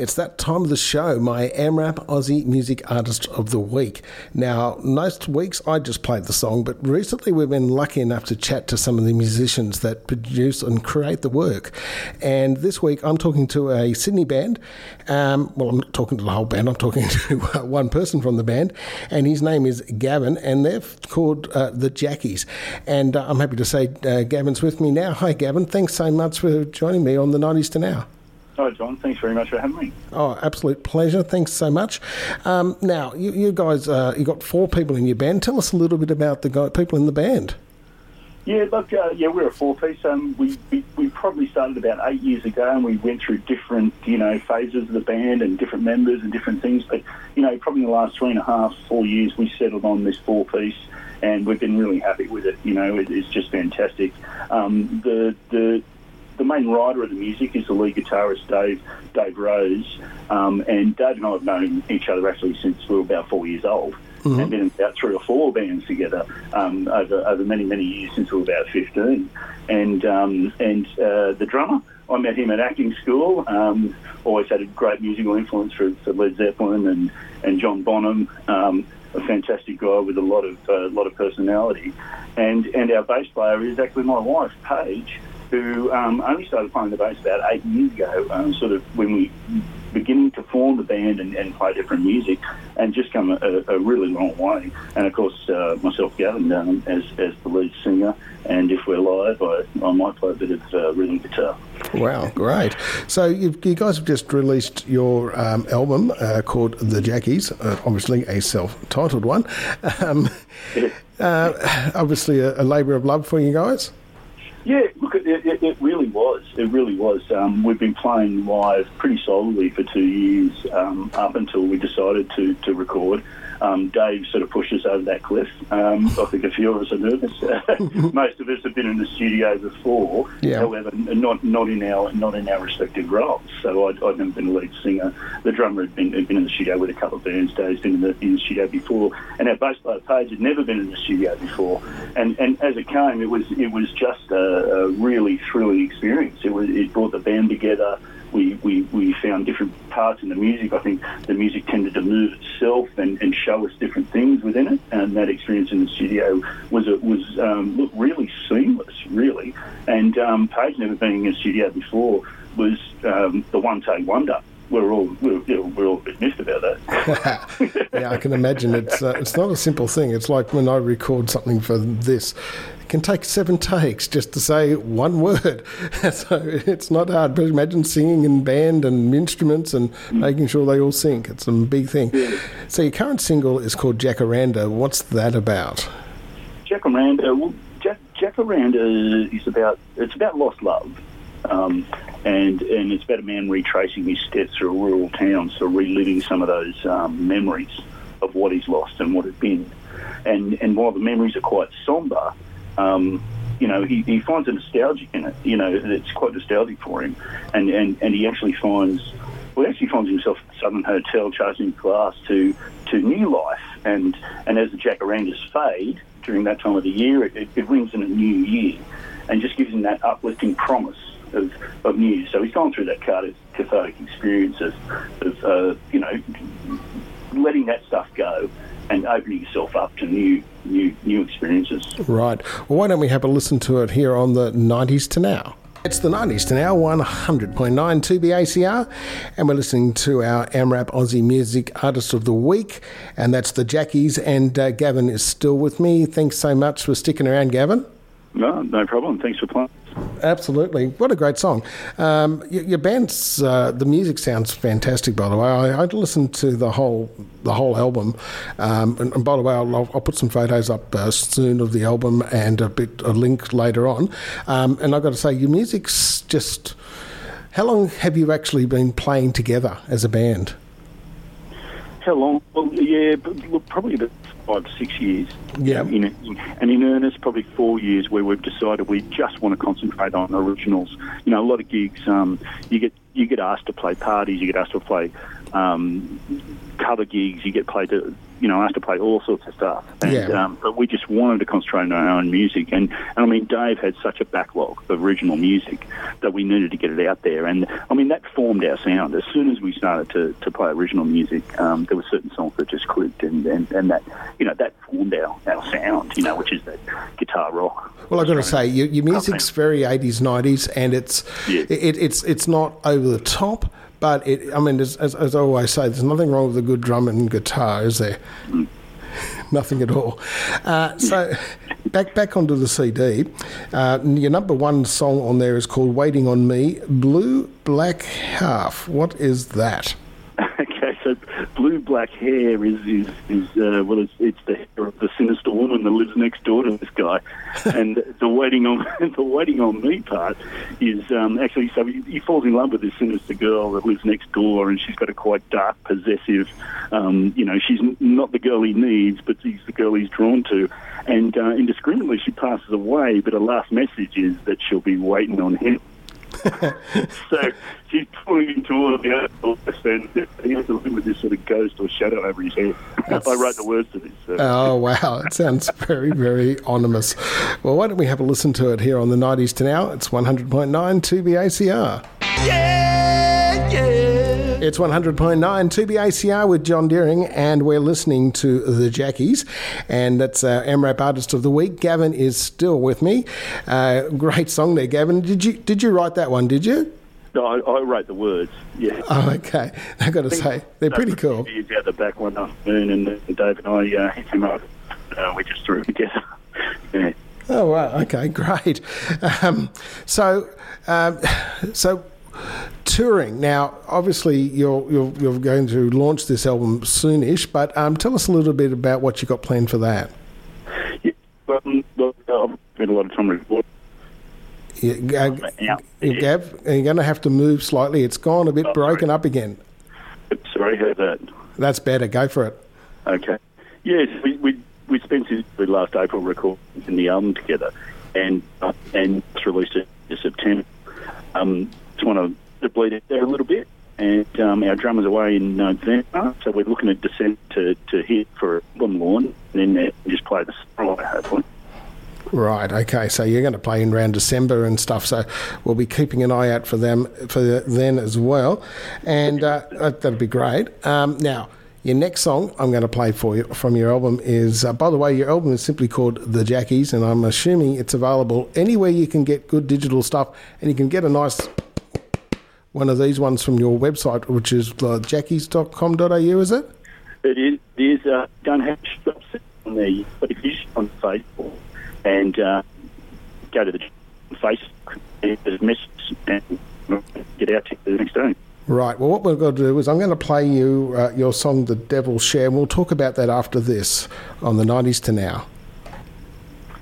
It's that time of the show, my AMRAP Aussie Music Artist of the Week. Now, most weeks I just played the song, but recently we've been lucky enough to chat to some of the musicians that produce and create the work. And this week I'm talking to a Sydney band. Um, well, I'm not talking to the whole band, I'm talking to one person from the band, and his name is Gavin, and they're called uh, the Jackies. And uh, I'm happy to say uh, Gavin's with me now. Hi, Gavin. Thanks so much for joining me on the 90s to now. Hi, John. Thanks very much for having me. Oh, absolute pleasure. Thanks so much. Um, now, you, you guys, uh, you got four people in your band. Tell us a little bit about the guy, people in the band. Yeah, look, uh, yeah, we're a four-piece. Um, we, we we probably started about eight years ago, and we went through different, you know, phases of the band and different members and different things. But you know, probably in the last three and a half, four years, we settled on this four-piece, and we've been really happy with it. You know, it, it's just fantastic. Um, the the the main writer of the music is the lead guitarist Dave Dave Rose, um, and Dave and I have known each other actually since we were about four years old. Mm-hmm. and been in about three or four bands together um, over over many many years since we were about fifteen. And um, and uh, the drummer, I met him at acting school. Um, always had a great musical influence for, for Led Zeppelin and and John Bonham. Um, a fantastic guy with a lot of uh, lot of personality, and and our bass player is actually my wife, Paige who um, only started playing the bass about eight years ago, um, sort of when we beginning to form the band and, and play different music, and just come a, a really long way. And of course, uh, myself, Gavin, um, as, as the lead singer, and if we're live, I, I might play a bit of uh, rhythm guitar. Wow, great! So you guys have just released your um, album uh, called The Jackies, uh, obviously a self-titled one. Um, uh, obviously, a, a labour of love for you guys. Yeah, look, it, it, it, really was. It really was. Um, we've been playing live pretty solidly for two years um, up until we decided to, to record. Um, Dave sort of pushed us over that cliff. Um, I think a few of us are nervous. Most of us have been in the studio before, yeah. however, not not in our not in our respective roles. So I'd, I'd never been a lead singer. The drummer had been, had been in the studio with a couple of bands. Dave's been in the, in the studio before, and our bass player Paige had never been in the studio before. And and as it came, it was it was just a, a really thrilling experience. It was it brought the band together we, we, we found different parts in the music. I think the music tended to move itself and, and show us different things within it. And that experience in the studio was a, was um, really seamless, really. And um, Paige never being in a studio before was um, the one take wonder we're all we're, we're all a bit miffed about that. yeah, I can imagine it's uh, it's not a simple thing. It's like when I record something for this, it can take seven takes just to say one word. so it's not hard. But imagine singing in band and instruments and mm. making sure they all sync. It's a big thing. Yeah. So your current single is called Jacaranda. What's that about? Jacaranda. Well, Jack, Jacaranda is about it's about lost love. Um, and and it's about a man retracing his steps through a rural town, so reliving some of those um, memories of what he's lost and what had been. And and while the memories are quite sombre, um, you know, he, he finds a nostalgic in it. You know, it's quite nostalgic for him, and, and, and he actually finds, well, he actually finds himself at the Southern Hotel charging glass to to new life, and and as the jacarandas fade during that time of the year, it, it, it rings in a new year, and just gives him that uplifting promise of, of news. So he's gone through that cathartic experience of, of uh, you know, letting that stuff go and opening yourself up to new, new, new experiences. Right. Well, why don't we have a listen to it here on the 90s to now? It's the 90s to now, 100.9 2BACR, and we're listening to our AMRAP Aussie Music Artist of the Week, and that's the Jackies, and uh, Gavin is still with me. Thanks so much for sticking around, Gavin. No, no problem. Thanks for playing. Absolutely. What a great song. Um, your, your, band's, uh, the music sounds fantastic, by the way. I, I listened to the whole the whole album. Um, and, and, by the way, I'll, I'll, put some photos up uh, soon of the album and a bit a link later on. Um, and I've got to say, your music's just. How long have you actually been playing together as a band? How long? Well, yeah, probably about five to six years. Yeah. In, in, and in earnest, probably four years where we've decided we just want to concentrate on originals. You know, a lot of gigs, um, you get you get asked to play parties, you get asked to play um, cover gigs, you get played to, you know, asked to play all sorts of stuff. And, Yeah. um, but we just wanted to concentrate on our own music. And, and I mean, Dave had such a backlog of original music that we needed to get it out there. And I mean, that formed our sound. As soon as we started to, to play original music, um, there were certain songs that just clicked, and, and, and that, you know, that formed our, our sound, you know, which is that guitar rock. Well, I've got to say, your, your music's very 80s, 90s, and it's Yeah. it, it's it's not over the top, but it. I mean, as, as, as I always say, there's nothing wrong with a good drum and guitar, is there? Nothing at all. Uh, so, back back onto the CD. Uh, your number one song on there is called "Waiting on Me." Blue Black Hair. What is that? So blue black hair is is, is uh, well, it's, it's the hair of the sinister woman that lives next door to this guy, and the waiting on the waiting on me part is um, actually so he, he falls in love with this sinister girl that lives next door, and she's got a quite dark, possessive, um, you know, she's not the girl he needs, but she's the girl he's drawn to, and uh, indiscriminately she passes away, but her last message is that she'll be waiting on him. So she's pulling him toward the earth, and he has to live with this sort of ghost or shadow over his head. I wrote the words to this. So. Oh, wow. It sounds very, very ominous. Well, why don't we have a listen to it here on the 90s to now? It's 100.9 2BACR. It's 100.9 2BACR with John Deering, and we're listening to The Jackies, and that's our MRAP Artist of the Week. Gavin is still with me. Uh, great song there, Gavin. Did you did you write that one, did you? No, I, I wrote the words. Yeah. Oh, okay. I've got to say, they're pretty cool. He's out the back one afternoon, and uh, Dave and I uh, hit him up. Uh, we just threw it together. yeah. Oh wow! Okay, great. Um, so, um, so touring now. Obviously, you're, you're you're going to launch this album soonish, but um, tell us a little bit about what you got planned for that. yeah. Well, um, well, I've spent a lot of time recording. You, uh, Yeah. Gav, you're going to have to move slightly. It's gone a bit Oh, broken up again. Sorry, heard that. That's better. Go for it. Okay. Yes, we we we spent the last April recording the album together, and uh, and released it in September. Um, just want to bleed it there a little bit, and um, our drummer's away in November, so we're looking at December to, to hit for album launch, and then just play the song hopefully. Right. Okay. So you're going to play in around December and stuff. So we'll be keeping an eye out for them for then as well, and uh, that- that'll be great. Um, now. Your next song I'm going to play for you from your album is, uh, by the way, your album is simply called The Jackies, and I'm assuming it's available anywhere you can get good digital stuff, and you can get a nice one of these ones from your website, which is uh, jackies.com.au, is it? It is. It is uh, don't have shops on there, but if you on Facebook and uh, go to the Facebook, there's a message and get out to the next day. Right. Well, what we're going to do is I'm going to play you uh, your song, "The Devil's Share," and we'll talk about that after this on the 90s to now.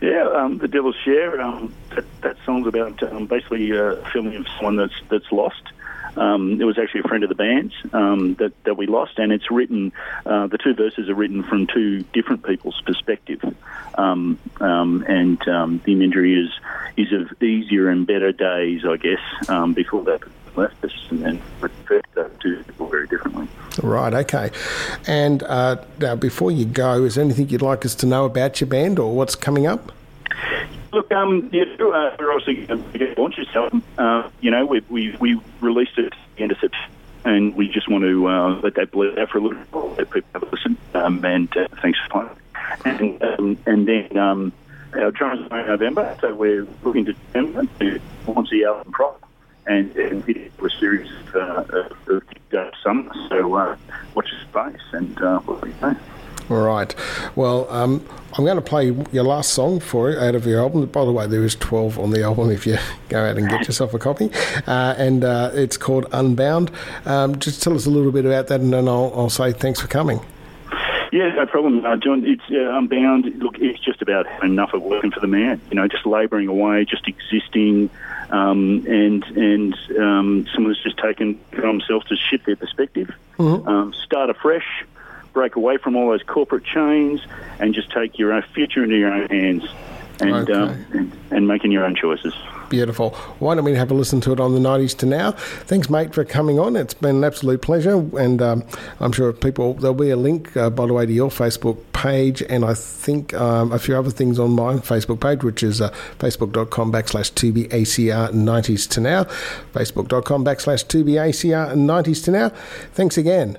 Yeah, um, the Devil's Share. Um, that, that song's about um, basically uh, filming of someone that's that's lost. Um, it was actually a friend of the band's um, that that we lost, and it's written. Uh, the two verses are written from two different people's perspective, um, um, and um, the imagery is is of easier and better days, I guess, um, before that left us, and then referred to two people very differently. Right. Okay. And uh, now, before you go, is there anything you'd like us to know about your band or what's coming up? Look, um, yeah, uh, we're obviously going to launch this album. Uh, you know, we, we we released it end of September, and we just want to uh, let that bleed out for a little bit, let people have a listen. Um, and uh, thanks for playing. And um, and then um, our drums are in November, so we're looking to December to launch the album proper and and it for a series of, uh, of, of summer. So uh, watch the space, and uh, we'll be there. All right. Well, um, I'm going to play your last song for you out of your album. By the way, there is 12 on the album if you go out and get yourself a copy. Uh, and uh, it's called Unbound. Um, just tell us a little bit about that, and then I'll, I'll say thanks for coming. Yeah, no problem, uh, John. It's uh, Unbound. Look, it's just about enough of working for the man. You know, just labouring away, just existing, um, and and um, someone that's just taken it himself to shift their perspective, um, start afresh, break away from all those corporate chains and just take your own future into your own hands and, Okay. um, and, and making your own choices. Beautiful. Why don't we have a listen to it on the 90s to now? Thanks, mate, for coming on. It's been an absolute pleasure. And um, I'm sure people, there'll be a link, uh, by the way, to your Facebook page. And I think um, a few other things on my Facebook page, which is uh, facebook.com backslash 2BACR 90s to now. Facebook.com backslash 2BACR 90s to now. Thanks again.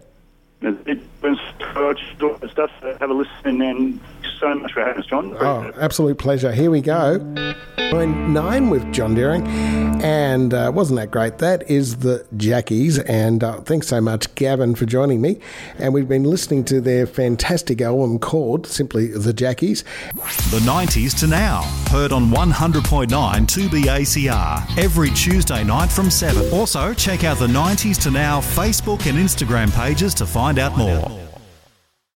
It, it was just stuff. Have a listen and so much for having us, John. Oh, absolute pleasure. Here we go. Point nine with John Deering, and uh, wasn't that great? That is the Jackies, and uh, thanks so much, Gavin, for joining me. And we've been listening to their fantastic album called simply The Jackies. The 90s to now. Heard on 100.9 2BACR every Tuesday night from 7. Also, check out the 90s to now Facebook and Instagram pages to find out more.